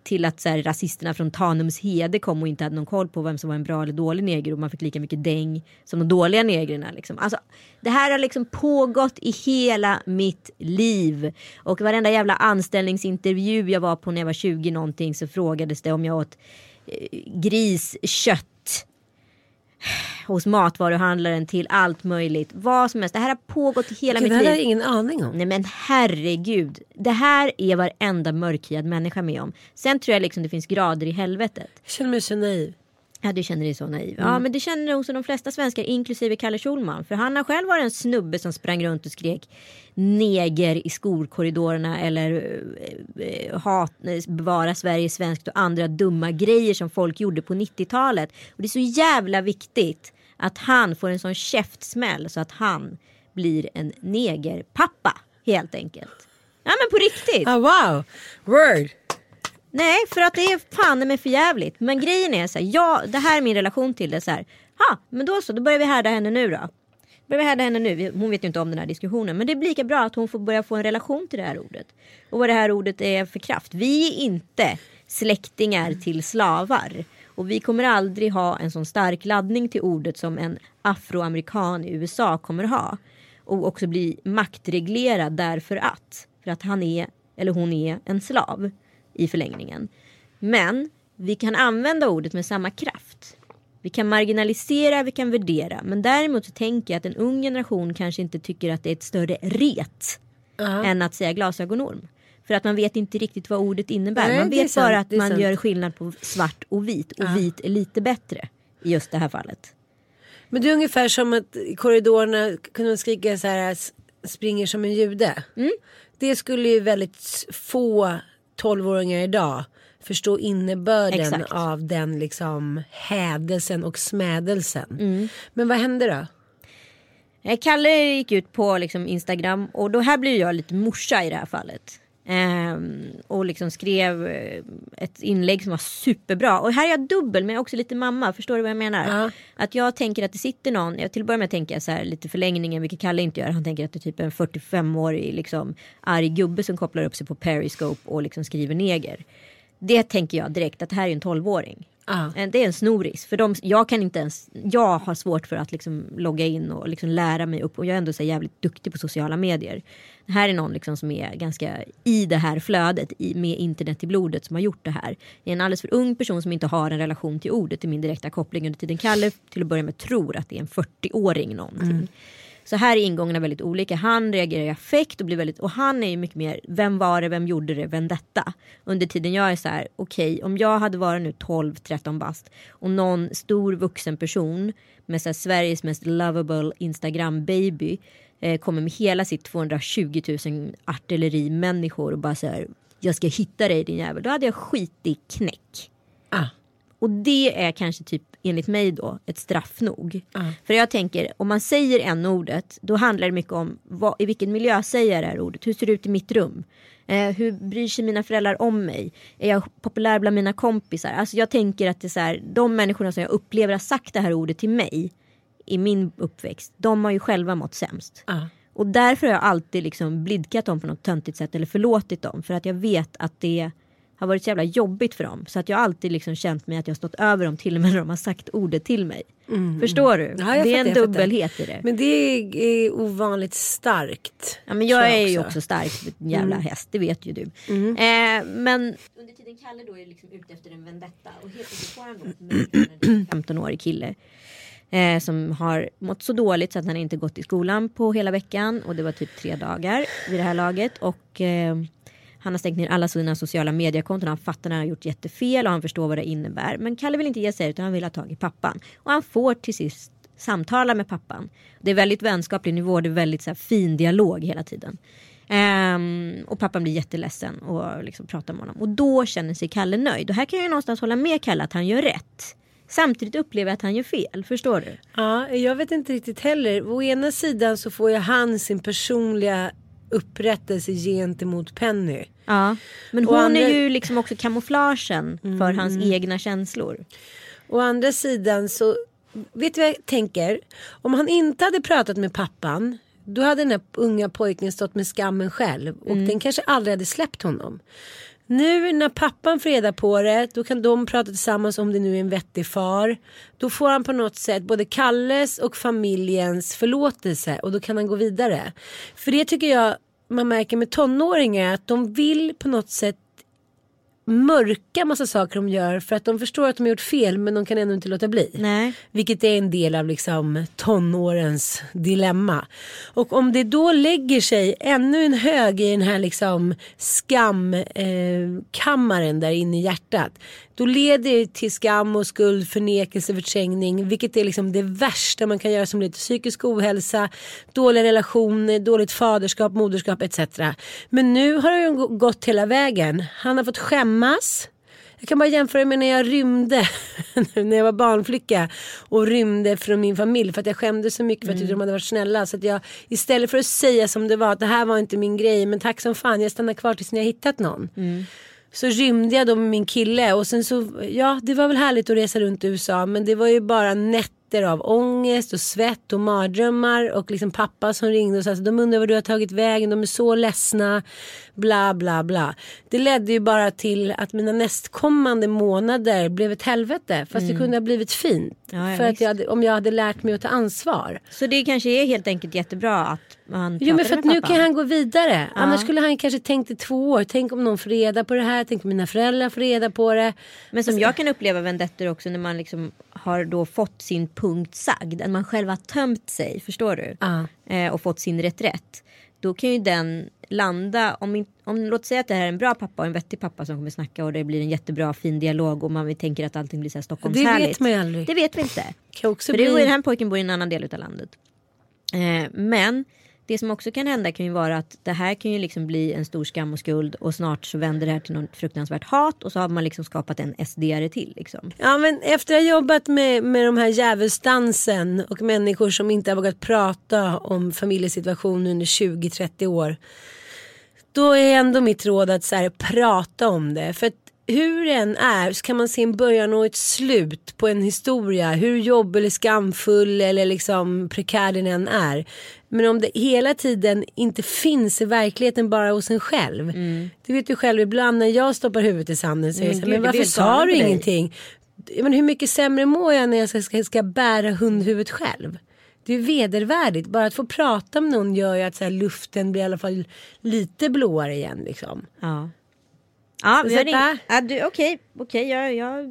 till att så här, rasisterna från Tanums hede kom och inte hade någon koll på vem som var en bra eller dålig neger och man fick lika mycket däng som de dåliga negrerna. Liksom. Alltså, det här har liksom pågått i hela mitt liv. Och varenda jävla anställningsintervju jag var på när jag var 20 någonting så frågades det om jag åt eh, griskött hos matvaruhandlaren till allt möjligt. Vad som helst. Det här har pågått hela Gud, det mitt här liv. har jag ingen aning om. Nej men herregud. Det här är varenda mörkhyad människa med om. Sen tror jag liksom det finns grader i helvetet. Jag känner mig så naiv. Ja du känner dig så naiv. Ja men det känner också de flesta svenskar inklusive Kalle Schulman. För han har själv varit en snubbe som sprang runt och skrek neger i skolkorridorerna eller eh, eh, hat, eh, bevara Sverige svenskt och andra dumma grejer som folk gjorde på 90-talet. Och det är så jävla viktigt att han får en sån käftsmäll så att han blir en negerpappa helt enkelt. Ja men på riktigt. Ah, wow, word. Nej, för att det är fan med för jävligt. Men grejen är så här, ja, det här är min relation till det. Så här, ha, men då så, då börjar vi härda henne nu då. Börjar vi härda henne nu. Hon vet ju inte om den här diskussionen. Men det är lika bra att hon får börja få en relation till det här ordet. Och vad det här ordet är för kraft. Vi är inte släktingar till slavar. Och vi kommer aldrig ha en sån stark laddning till ordet som en afroamerikan i USA kommer ha. Och också bli maktreglerad därför att. För att han är, eller hon är, en slav i förlängningen. Men vi kan använda ordet med samma kraft. Vi kan marginalisera, vi kan värdera. Men däremot så tänker jag att en ung generation kanske inte tycker att det är ett större ret än att säga glasögonorm. För att man vet inte riktigt vad ordet innebär. Nej, man vet sant, bara att man sant. gör skillnad på svart och vit. Och vit är lite bättre i just det här fallet. Men det är ungefär som att i korridorerna kunde man skrika så här springer som en jude. Mm. det skulle ju väldigt få 12-åringar idag förstå innebörden Exakt. av den liksom hädelsen och smädelsen. Mm. Men vad hände då? Eh, Kalle gick ut på liksom Instagram och då här blir jag lite morsa i det här fallet. Ehm, och liksom skrev eh, ett inlägg som var superbra. Och här är jag dubbel men jag är också lite mamma. Förstår du vad jag menar? Ja. Att jag tänker att det sitter någon, jag till att börja med tänker jag så här lite förlängningen, vilket Kalle inte gör. Han tänker att det är typ en 45-årig liksom arg gubbe som kopplar upp sig på Periscope och liksom skriver neger. Det tänker jag direkt att det här är en 12-åring. Ja. Eh, Det är en snoris. För de, jag kan inte ens, jag har svårt för att liksom logga in och liksom lära mig upp. Och jag är ändå så jävligt duktig på sociala medier. Här är någon liksom som är ganska i det här flödet i, med internet i blodet som har gjort det här. Det är en alldeles för ung person som inte har en relation till ordet i min direkta koppling under tiden. Kalle till att börja med tror att det är en 40-åring någonting. Så här är ingångarna väldigt olika. Han reagerar i affekt och blir väldigt, och han är ju mycket mer, vem var det, vem gjorde det, vem detta? Under tiden jag är så här, okej om jag hade varit nu 12-13 bast och någon stor vuxen person med så Sveriges mest lovable Instagram baby eh, kommer med hela sitt 220 000 artilleri människor och bara så här, jag ska hitta dig din jävel. Då hade jag skit i knäck. Ah. Och det är kanske typ enligt mig då ett straff nog. Ja. För jag tänker om man säger en ordet då handlar det mycket om vad, i vilken miljö säger jag det här ordet. Hur ser det ut i mitt rum? Eh, hur bryr sig mina föräldrar om mig? Är jag populär bland mina kompisar? Alltså jag tänker att det är så här, de människorna som jag upplever har sagt det här ordet till mig i min uppväxt. De har ju själva mått sämst. Ja. Och därför har jag alltid liksom blidkat dem på något töntigt sätt eller förlåtit dem. För att jag vet att det har varit så jävla jobbigt för dem. Så att jag har alltid liksom känt mig att jag har stått över dem till och med när de har sagt ordet till mig. Förstår du? Mm. Ja, jag det är en jag dubbelhet i det. Men det är, ovanligt starkt. Ja, men jag tror är ju också stark en jävla häst, det vet ju du. Mm. Eh, men under tiden Kalle då är liksom ute efter en vendetta och helt plötsligt får han då mejl från en 15-årig kille. Eh, som har mått så dåligt så att han inte gått i skolan på hela veckan och det var typ tre dagar vid det här laget. Och eh, han har stängt ner alla sina sociala mediekonton. Han fattar när han har gjort jättefel och han förstår vad det innebär. Men Kalle vill inte ge sig utan han vill ha tag i pappan. Och han får till sist samtala med pappan. Det är väldigt vänskaplig nivå, det är väldigt så här, fin dialog hela tiden. Um, och pappan blir jätteledsen och liksom pratar med honom. Och då känner sig Kalle nöjd. Och här kan jag ju någonstans hålla med Kalle att han gör rätt. Samtidigt upplever jag att han gör fel, förstår du? Ja, jag vet inte riktigt heller. Å ena sidan så får ju han sin personliga upprättelse gentemot Penny. Ja. Men hon andra- är ju liksom också kamouflagen för hans egna känslor. Å andra sidan så, vet du vad jag tänker? Om han inte hade pratat med pappan, då hade den här unga pojken stått med skammen själv och den kanske aldrig hade släppt honom. Nu när pappan får reda på det, då kan de prata tillsammans om det nu är en vettig far. Då får han på något sätt både Kalles och familjens förlåtelse och då kan han gå vidare. För det tycker jag man märker med tonåringar att de vill på något sätt mörka massa saker de gör för att de förstår att de har gjort fel men de kan ändå inte låta bli. Nej. Vilket är en del av liksom tonårens dilemma. Och om det då lägger sig ännu en hög i den här liksom skamkammaren eh, där inne i hjärtat. Då leder det till skam och skuld, förnekelse, förträngning. Vilket är liksom det värsta man kan göra som leder till psykisk ohälsa, dåliga relationer, dåligt faderskap, moderskap etc. Men nu har gå- gått hela vägen. Han har fått skämmas. Jag kan bara jämföra med när jag rymde när jag var barnflicka och rymde från min familj för att jag skämdes så mycket för att jag tyckte de hade varit snälla. Så att jag istället för att säga som det var att det här var inte min grej men tack som fan jag stannar kvar tills ni har hittat någon. Så rymde jag då med min kille och sen så, ja det var väl härligt att resa runt i USA men det var ju bara nätter av ångest och svett och mardrömmar och liksom pappa som ringde och sa att de undrar vad du har tagit vägen, de är så ledsna, bla bla bla. Det ledde ju bara till att mina nästkommande månader blev ett helvete fast det kunde ha blivit fint. Ja, ja, för att jag hade, om jag hade lärt mig att ta ansvar. Så det kanske är helt enkelt jättebra att man Jo men för att nu kan han gå vidare. Annars skulle han kanske tänkt i två år. Tänk om någon får reda på det här. Tänk om mina föräldrar får reda på det. Men som jag kan uppleva vendettor också när man liksom har då fått sin punkt sagd. Att man själv har tömt sig, förstår du? Ja. Eh, och fått sin reträtt. Då kan ju den landa, om, om låt säga att det här är en bra pappa och en vettig pappa som kommer snacka och det blir en jättebra fin dialog och man tänker att allting blir så här Det Stockholmshärligt. vet man ju aldrig. Det vet vi inte. kan också För bli... det, den här pojken bor i en annan del av landet. Eh, men det som också kan hända kan ju vara att det här kan ju liksom bli en stor skam och skuld och snart så vänder det här till något fruktansvärt hat och så har man liksom skapat en SD-are till. Liksom. Ja men efter att ha jobbat med, med de här djävulsdansen och människor som inte har vågat prata om familjesituationen under 20-30 år. Då är ändå mitt råd att så här, prata om det. För att hur det än är så kan man se en början och ett slut på en historia. Hur jobbig eller skamfull eller liksom prekär den än är. Men om det hela tiden inte finns i verkligheten bara hos en själv. Mm. Du vet ju själv ibland när jag stoppar huvudet i sanden så är det så här, men varför sa du på dig." ingenting? Men hur mycket sämre mår jag när jag ska, ska, ska bära hundhuvudet själv? Det är vedervärdigt. Bara att få prata med någon gör ju att så luften blir i alla fall lite blåare igen. Liksom. Ja. Ja, vi har ringt. Ja, du, okej, okej, jag, jag,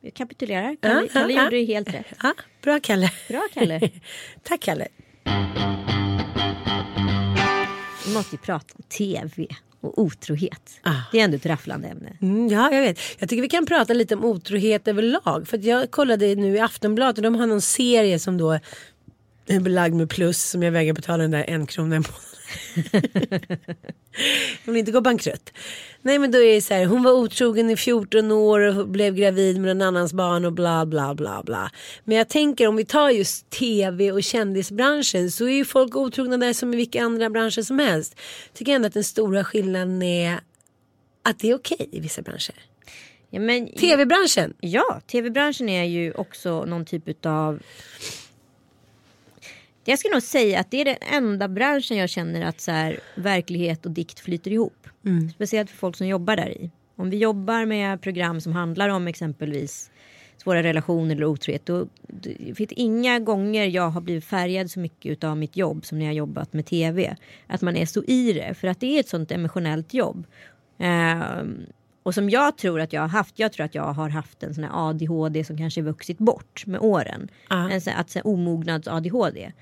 jag kapitulerar. Ja, Kalle, Kalle ja, gjorde ja. helt rätt. Ja, bra Kalle. Bra Kalle. Tack Kalle. Vi måste ju prata om tv och otrohet. Ah. Det är ändå ett rafflande ämne. Mm, ja, jag vet. Jag tycker vi kan prata lite om otrohet överlag. För jag kollade nu i Aftonbladet och de har någon serie som då är belagd med plus som jag vägrar betala den där en krona i månaden. Jag vill inte gå bankrutt. Nej men då är det så här, hon var otrogen i 14 år och blev gravid med en annans barn och bla bla bla bla. Men jag tänker om vi tar just tv och kändisbranschen så är ju folk otrogna där som i vilka andra branscher som helst. Tycker ändå att den stora skillnaden är att det är okej i vissa branscher. Ja, men, Tv-branschen. Ja, tv-branschen är ju också någon typ av... Jag skulle nog säga att det är den enda branschen jag känner att så här, verklighet och dikt flyter ihop. Speciellt för folk som jobbar där i. Om vi jobbar med program som handlar om exempelvis svåra relationer eller otrohet. Då, det finns inga gånger jag har blivit färgad så mycket av mitt jobb som när jag jobbat med tv. Att man är så i det. För att det är ett sånt emotionellt jobb. Ehm, och som jag tror att jag har haft. Jag tror att jag har haft en sån här ADHD som kanske vuxit bort med åren. Ja. En sån, att, sån här omognads ADHD.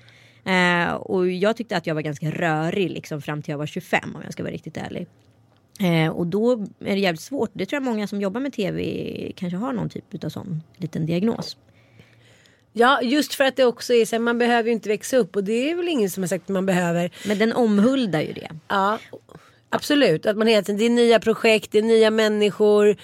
Eh, och jag tyckte att jag var ganska rörig liksom, fram till jag var 25 om jag ska vara riktigt ärlig. Eh, och då är det jävligt svårt. Det tror jag många som jobbar med tv kanske har någon typ av sån liten diagnos. Ja, just för att det också är så här, man behöver ju inte växa upp och det är väl ingen som har sagt att man behöver. Men den omhuldar ju det. Ja, absolut. Att man hela tiden, det är nya projekt, det är nya människor.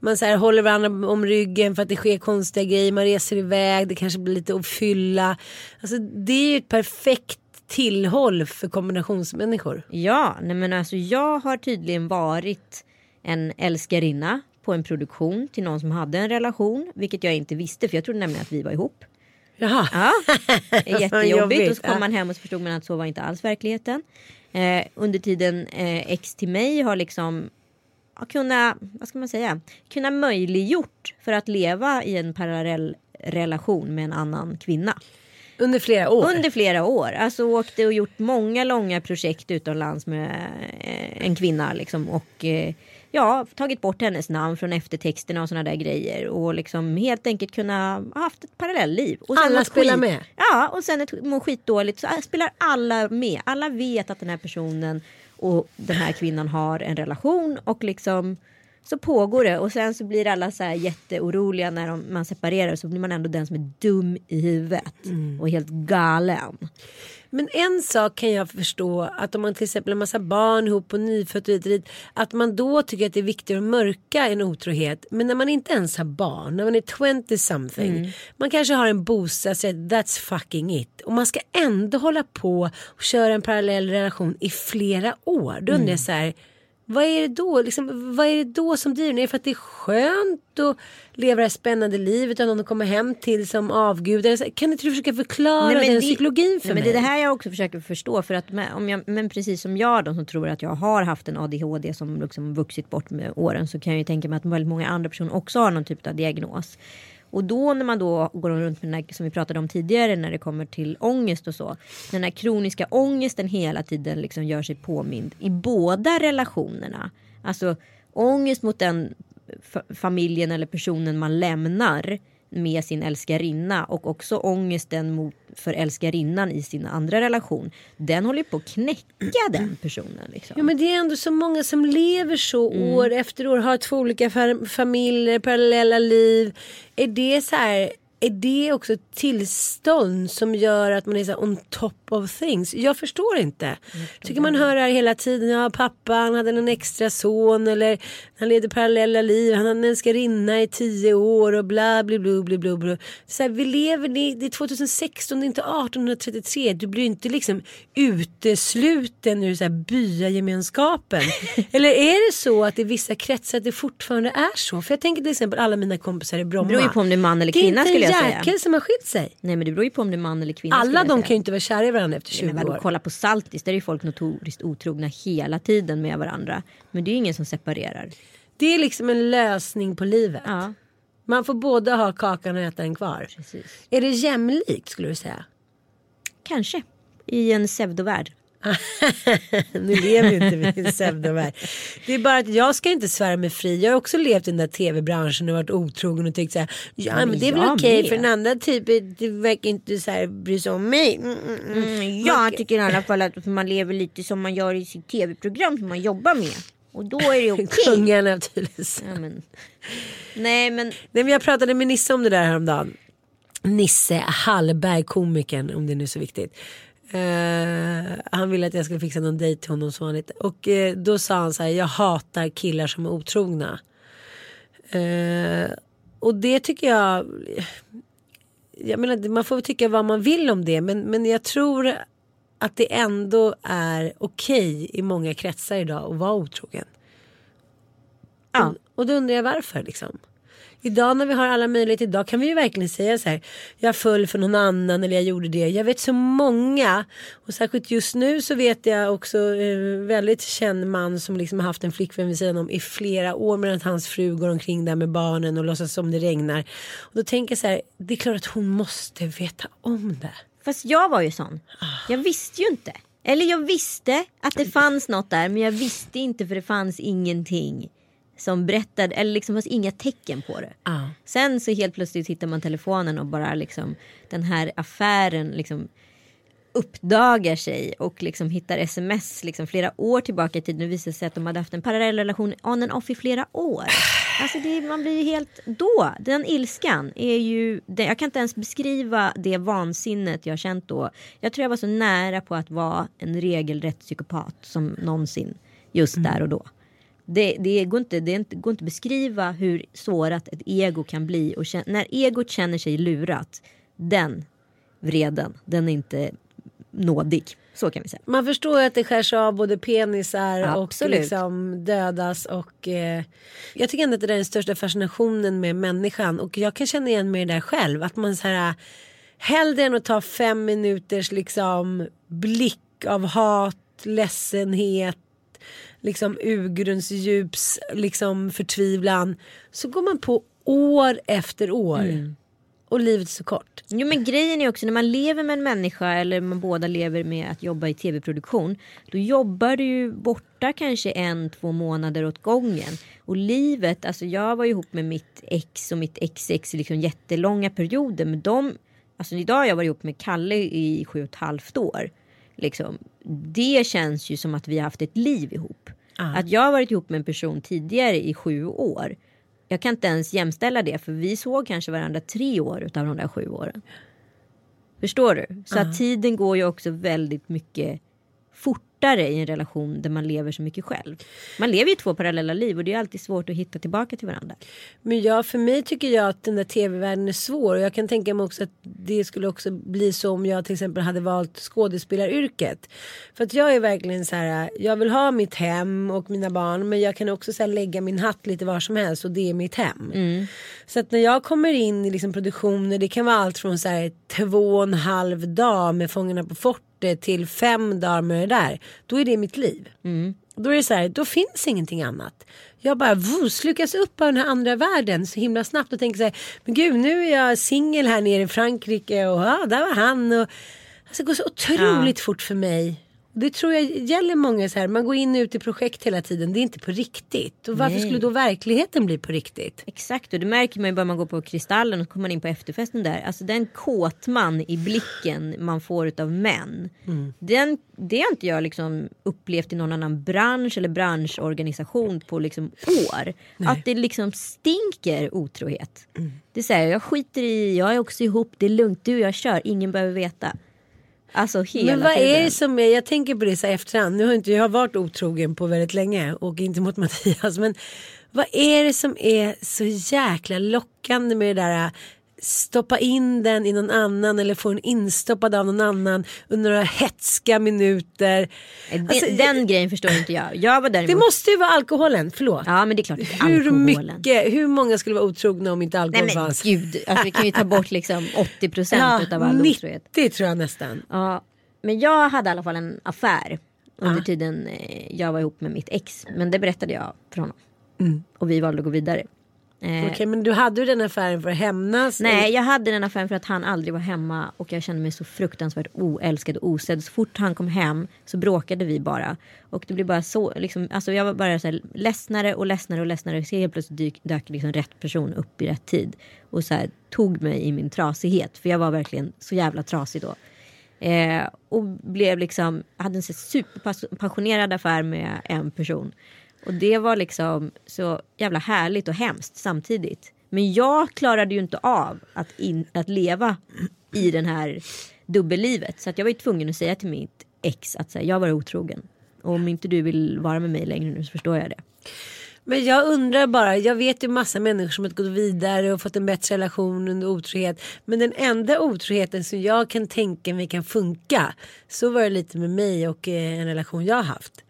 Man så här, håller varandra om ryggen för att det sker konstiga grejer. Man reser iväg, det kanske blir lite att fylla. Alltså, det är ju ett perfekt tillhåll för kombinationsmänniskor. Ja, nej men alltså jag har tydligen varit en älskarinna på en produktion till någon som hade en relation. Vilket jag inte visste för jag trodde nämligen att vi var ihop. Jaha. Ja, jättejobbigt. Jobbigt, Och så kom man hem och så förstod man att så var inte alls verkligheten. Eh, under tiden eh, ex till mig har liksom ja, kunna, vad ska man säga, kunna möjliggjort för att leva i en parallell relation med en annan kvinna. Under flera år. Under flera år. Alltså åkte och gjort många långa projekt utomlands med eh, en kvinna liksom och eh, ja, tagit bort hennes namn från eftertexterna och sådana där grejer och liksom helt enkelt kunna ha haft ett parallellliv. Och Alla spelar skit- med. Ja, och sen ett, mår skitdåligt så spelar alla med. Alla vet att den här personen och den här kvinnan har en relation och liksom så pågår det och sen så blir alla så här jätteoroliga när de, man separerar så blir man ändå den som är dum i huvudet och helt galen. Men en sak kan jag förstå att om man till exempel har massa barn ihop och nyfött och dit. Att man då tycker att det är viktigt att mörka en otrohet. Men när man inte ens har barn, när man är 20 something. Man kanske har en bostadsrätt, that's fucking it. Och man ska ändå hålla på och köra en parallell relation i flera år. Då undrar jag så här. Vad är det då? Liksom, vad är det då som driver? Är det för att det är skönt att leva det här spännande livet och någon att komma hem till som avgud? Eller så- Kan inte du försöka förklara den det- psykologin för nej, mig? Men det är det här jag också försöker förstå. För att med, om jag, men precis som jag då som tror att jag har haft en ADHD som liksom vuxit bort med åren så kan jag ju tänka mig att väldigt många andra personer också har någon typ av diagnos. Och då när man då går runt med den här, som vi pratade om tidigare när det kommer till ångest och så. Den här kroniska ångesten hela tiden liksom gör sig påmind i båda relationerna. Alltså ångest mot den familjen eller personen man lämnar med sin älskarinna och också ångesten mot, för älskarinnan i sin andra relation. Den håller på att knäcka den personen. Liksom. Ja men det är ändå så många som lever så Mm. år efter år, har två olika fam- familjer, parallella liv. Är det så här, är det också ett tillstånd som gör att man är så här on top of things? Jag förstår inte. Tycker man hör det här hela tiden. Ja, pappa han hade en extra son eller han levde parallella liv. Han hade en älskarinna i tio år och bla bla bla bla bla. bla. Så här, vi lever, det det är 2016, det är inte 1833. Du blir inte liksom utesluten ur så här byagemenskapen. eller är det så att i vissa kretsar det fortfarande är så? För jag tänker till exempel alla mina kompisar i Bromma. Det beror ju på om det är man eller kvinna skulle jag en säga. som har skilt sig. Nej men det beror ju på om det är man eller kvinna. Alla de säga. kan ju inte vara kära i varandra efter 20 Men vadå, år. kolla på Saltis, där är ju folk notoriskt otrogna hela tiden med varandra. Men det är ju ingen som separerar. Det är liksom en lösning på livet. Ja, Man får både ha kakan och äta den kvar. precis. Är det jämlikt skulle du säga? Kanske. I en pseudovärld. nu lever ju inte vi i en pseudovärld. Det är bara att jag ska inte svära mig fri. Jag har också levt i den där tv-branschen och varit otrogen och tyckt så här. Ja men, men det är väl okej med. för den andra typen det verkar inte så här bry sig om mig. Mm, mm, mm. Mm, jag tycker i alla fall att man lever lite som man gör i sitt tv-program som man jobbar med. Och då är det okej. Kungen av. Ja, men... Nej men Nej men jag pratade med Nisse om det där häromdagen. Nisse Hallberg, komikern om det nu är så viktigt. Eh, han ville att jag skulle fixa någon dejt till honom som vanligt. Och eh, då sa han så här, jag hatar killar som är otrogna. Eh, och det tycker jag, jag menar man får väl tycka vad man vill om det. Men, men jag tror att det ändå är okej i många kretsar idag att vara otrogen. Ja. Och, och då undrar jag varför liksom. Idag när vi har alla möjligheter, idag kan vi ju verkligen säga så här. Jag föll för någon annan eller jag gjorde det. Jag vet så många. Och särskilt just nu så vet jag också eh, väldigt känd man som liksom har haft en flickvän vid sidan om i flera år. Medan hans fru går omkring där med barnen och låtsas som det regnar. Och då tänker jag så här. Det är klart att hon måste veta om det. Fast jag var ju sån. Jag visste ju inte. Eller jag visste att det fanns något där men jag visste inte för det fanns ingenting som berättade eller liksom fanns inga tecken på det. Ja. Sen så helt plötsligt hittar man telefonen och bara liksom den här affären liksom uppdagar sig och liksom hittar sms liksom flera år tillbaka i tiden och visar sig att de hade haft en parallell relation on and off i flera år. Alltså det, man blir ju helt då. Den ilskan är ju, det, jag kan inte ens beskriva det vansinnet jag känt då. Jag tror jag var så nära på att vara en regelrätt psykopat som någonsin just där och då. Det, det, går inte, det inte, går inte att beskriva hur sårat ett ego kan bli. Och kän- när egot känner sig lurat, den vreden, den är inte nådig. Så kan vi säga. Man förstår ju att det skärs av både penisar och Absolut. liksom dödas och eh, jag tycker ändå att det är den största fascinationen med människan och jag kan känna igen mig i det där själv att man så här hellre än att ta fem minuters liksom blick av hat, ledsenhet liksom urgrundsdjups liksom förtvivlan så går man på år efter år och livet är så kort. Jo men grejen är också när man lever med en människa eller man båda lever med att jobba i tv-produktion. Då jobbar du ju borta kanske en, två månader åt gången. Och livet, alltså jag var ihop med mitt ex och mitt ex-ex i liksom jättelånga perioder. Men de, alltså idag har jag varit ihop med Kalle i sju och ett halvt år. Liksom. Det känns ju som att vi har haft ett liv ihop. Att jag har varit ihop med en person tidigare i sju år. Jag kan inte ens jämställa det för vi såg kanske varandra tre år utav de där sju åren. Förstår du? Så att tiden går ju också väldigt mycket fortare i en relation där man lever så mycket själv. Man lever ju två parallella liv och det är alltid svårt att hitta tillbaka till varandra. Men ja, för mig tycker jag att den där tv-världen är svår. Och jag kan tänka mig också att det skulle också bli så om jag till exempel hade valt skådespelaryrket. För att jag är verkligen så här, jag vill ha mitt hem och mina barn. Men jag kan också så lägga min hatt lite var som helst och det är mitt hem. Så att när jag kommer in i liksom produktioner, det kan vara allt från så här, två och en halv dag med Fångarna på fortet till fem dagar med det där. Då är det mitt liv. Då är det så här, då finns ingenting annat. Jag bara voo, slukas upp av den här andra världen så himla snabbt och tänker så här, men gud nu är jag singel här nere i Frankrike och ja, där var han. Och, alltså, det går så otroligt fort för mig. Det tror jag gäller många så här. Man går in och ut i projekt hela tiden. Det är inte på riktigt. Och varför Nej. skulle då verkligheten bli på riktigt? Exakt och det märker man ju bara man går på Kristallen och kommer man in på efterfesten där. Alltså den kåtman i blicken man får utav män. Den, det har inte jag liksom upplevt i någon annan bransch eller branschorganisation på liksom år. Att det liksom stinker otrohet. Det är så här, jag skiter i, jag är också ihop, det är lugnt, du och jag kör, ingen behöver veta. Alltså hela Men vad är tiden. det som är, jag tänker på det så här efterhand. Nu har inte jag varit otrogen på väldigt länge och inte mot Mattias. Men vad är det som är så jäkla lockande med det där stoppa in den i någon annan eller få den instoppad av någon annan under några hetska minuter. Den, Alltså, den grejen förstår inte jag. Jag var däremot... Det måste ju vara alkoholen, förlåt. Ja men det är klart det är hur alkoholen. mycket, hur många skulle vara otrogna om inte Nej alkohol men fanns? gud, alltså, vi kan ju ta bort liksom 80% utav all 90 otrohet. tror jag nästan. Ja, men jag hade i alla fall en affär under tiden eh, jag var ihop med mitt ex. Men det berättade jag för honom. Och vi valde att gå vidare. Eh, Okej men du hade ju den affären för att hämnas? Nej, jag hade den affären för att han aldrig var hemma och jag kände mig så fruktansvärt oälskad och osedd. Så fort han kom hem så bråkade vi bara. Och det blev bara så, liksom, alltså jag var bara så här, ledsnare och ledsnare och ledsnare. Så helt plötsligt dyk, dök liksom rätt person upp i rätt tid. Och så här, tog mig i min trasighet. För jag var verkligen så jävla trasig då. Eh, och blev liksom, hade en superpassionerad affär med en person. Och det var liksom så jävla härligt och hemskt samtidigt. Men jag klarade ju inte av att, in, att leva i den här dubbellivet. Så att jag var ju tvungen att säga till mitt ex att här, jag var otrogen. Och om inte du vill vara med mig längre nu så förstår jag det. Men jag undrar bara, jag vet ju massa människor som har gått vidare och fått en bättre relation under otrohet. Men den enda otroheten som jag kan tänka mig kan funka. Så var det lite med mig och eh, en relation jag har haft.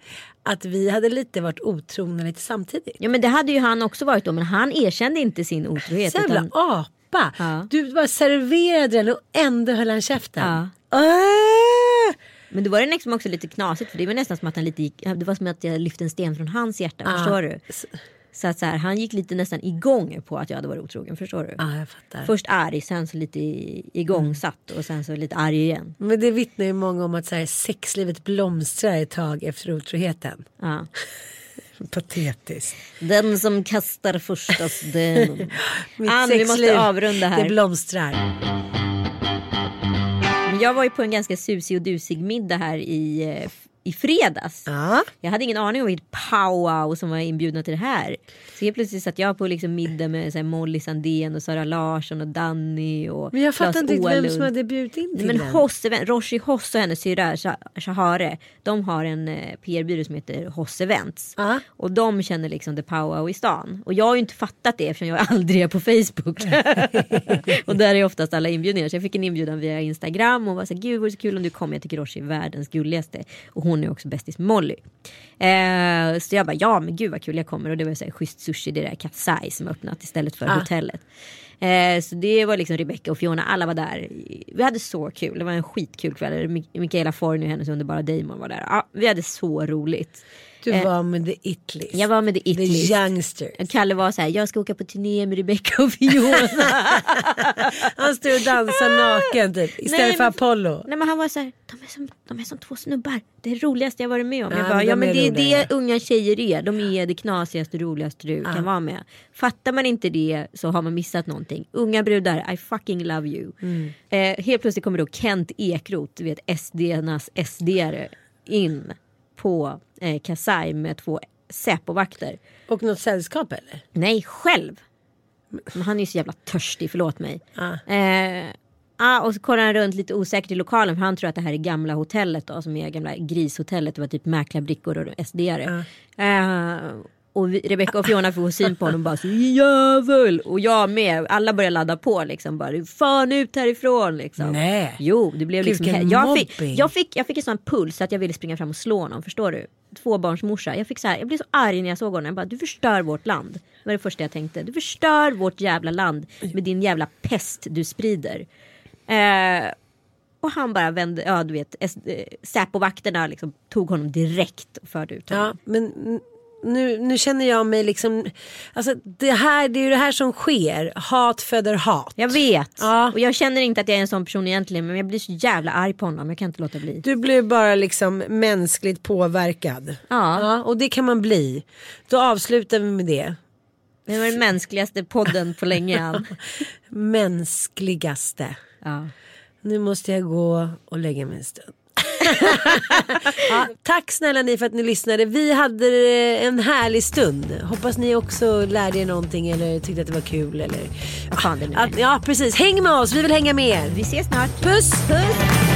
Att vi hade lite varit otrogna lite samtidigt. Ja men det hade ju han också varit då men han erkände inte sin otrohet. Så jävla utan- apa. Ja. Du bara serverade den och ändå höll han käften. Ja. Ah! Men då var det liksom också lite knasigt för det var nästan som att han lite gick, det var som att jag lyfte en sten från hans hjärta, Ah. förstår du? Så att så här, han gick lite nästan igång på att jag hade varit otrogen, förstår du? Ja, jag fattar. Först arg, sen så lite igångsatt och sen så lite arg igen. Men det vittnar ju många om att så här, sexlivet blomstrar ett tag efter otroheten. Ja. Patetiskt. Den som kastar första stenen. Ann, vi måste avrunda här. Det blomstrar. Jag var ju på en ganska susig och dusig middag här i, eh, i fredags. Ja. Jag hade ingen aning om vilket powwow som var inbjudna till det här. Så helt plötsligt satt jag på liksom middag med så här, Molly Sandén och Sara Larsson och Danny och Men jag fattar inte riktigt vem som hade bjudit in till Men den. Hosse, Roshi Hosse och hennes syrra Sha- Shahare De har en eh, PR-byrå som heter Hosse Events Ja. Och de känner liksom the power i stan Och jag har ju inte fattat det eftersom jag aldrig är på Facebook Och där är oftast alla inbjudningar Så jag fick en inbjudan via Instagram och var så här, gud det vore så kul om du kommer Jag tycker Roshi är världens gulligaste Och hon är också bästis med Molly eh, Så jag bara ja men gud vad kul jag kommer Och det var så här, schysst sushi det där Katsai som öppnat istället för Ah. hotellet Eh, så det var liksom Rebecca och Fiona, alla var där. Vi hade så kul, det var en skitkul kväll. Mik- Mikaela Forni och hennes underbara Damon var där. Ja, vi hade så roligt. Du Eh, var med the it-list. Jag var med The It The youngsters. Kalle var så här, jag ska åka på turné med Rebecca och Fiona. Han står och dansar naken typ. Istället Nej, för Apollo. Nej men han var så här, de är, som, de är som två snubbar. Det är det roligaste jag varit med om. Ja, jag bara, ja men är det är det unga tjejer är. De är det knasigaste, roligaste du kan vara med. Fattar man inte det så har man missat någonting. Unga brudar, I fucking love you. Mm. Eh, helt plötsligt kommer då Kent Ekroth, du vet SD-nas SD-are, in på eh, Kasai med två Säpo-vakter. Och något sällskap eller? Nej, själv. Men han är ju så jävla törstig, förlåt mig. Ah. Eh, ah, och så kollar han runt lite osäkert i lokalen för han tror att det här är gamla hotellet då som är gamla grishotellet. Det var typ mäklarbrickor och SD-are. Eh, och vi, Rebecca och Fiona får syn på honom och bara så jävel. Och jag med. Alla börjar ladda på liksom. Bara, fan ut härifrån liksom. Nej. Jo, det blev liksom. Jag fick, jag, fick, jag fick en sån puls att jag ville springa fram och slå honom. Förstår du? Tvåbarnsmorsa. Jag, fick så här, jag blev så arg när jag såg honom. Jag bara, du förstör vårt land. Det var det första jag tänkte. Du förstör vårt jävla land med din jävla pest du sprider. Eh, och han bara vände, ja du vet, eh, Säpo-vakterna liksom tog honom direkt och förde ut honom. Ja, men nu, nu känner jag mig liksom, alltså det, här, det är ju det här som sker. Hat föder hat. Jag vet. Ja. Och jag känner inte att jag är en sån person egentligen men jag blir så jävla arg på honom. Jag kan inte låta bli. Du blir bara liksom mänskligt påverkad. Ja. och det kan man bli. Då avslutar vi med det. Det var den mänskligaste podden på länge Ann. Mänskligaste. Ja. Nu måste jag gå och lägga mig en stund. ja, tack snälla ni för att ni lyssnade. Vi hade en härlig stund. Hoppas ni också lärde er någonting eller tyckte att det var kul. Eller... Vad fan det nu är. Att, ja precis, häng med oss. Vi vill hänga med er. Vi ses snart. Puss! Puss!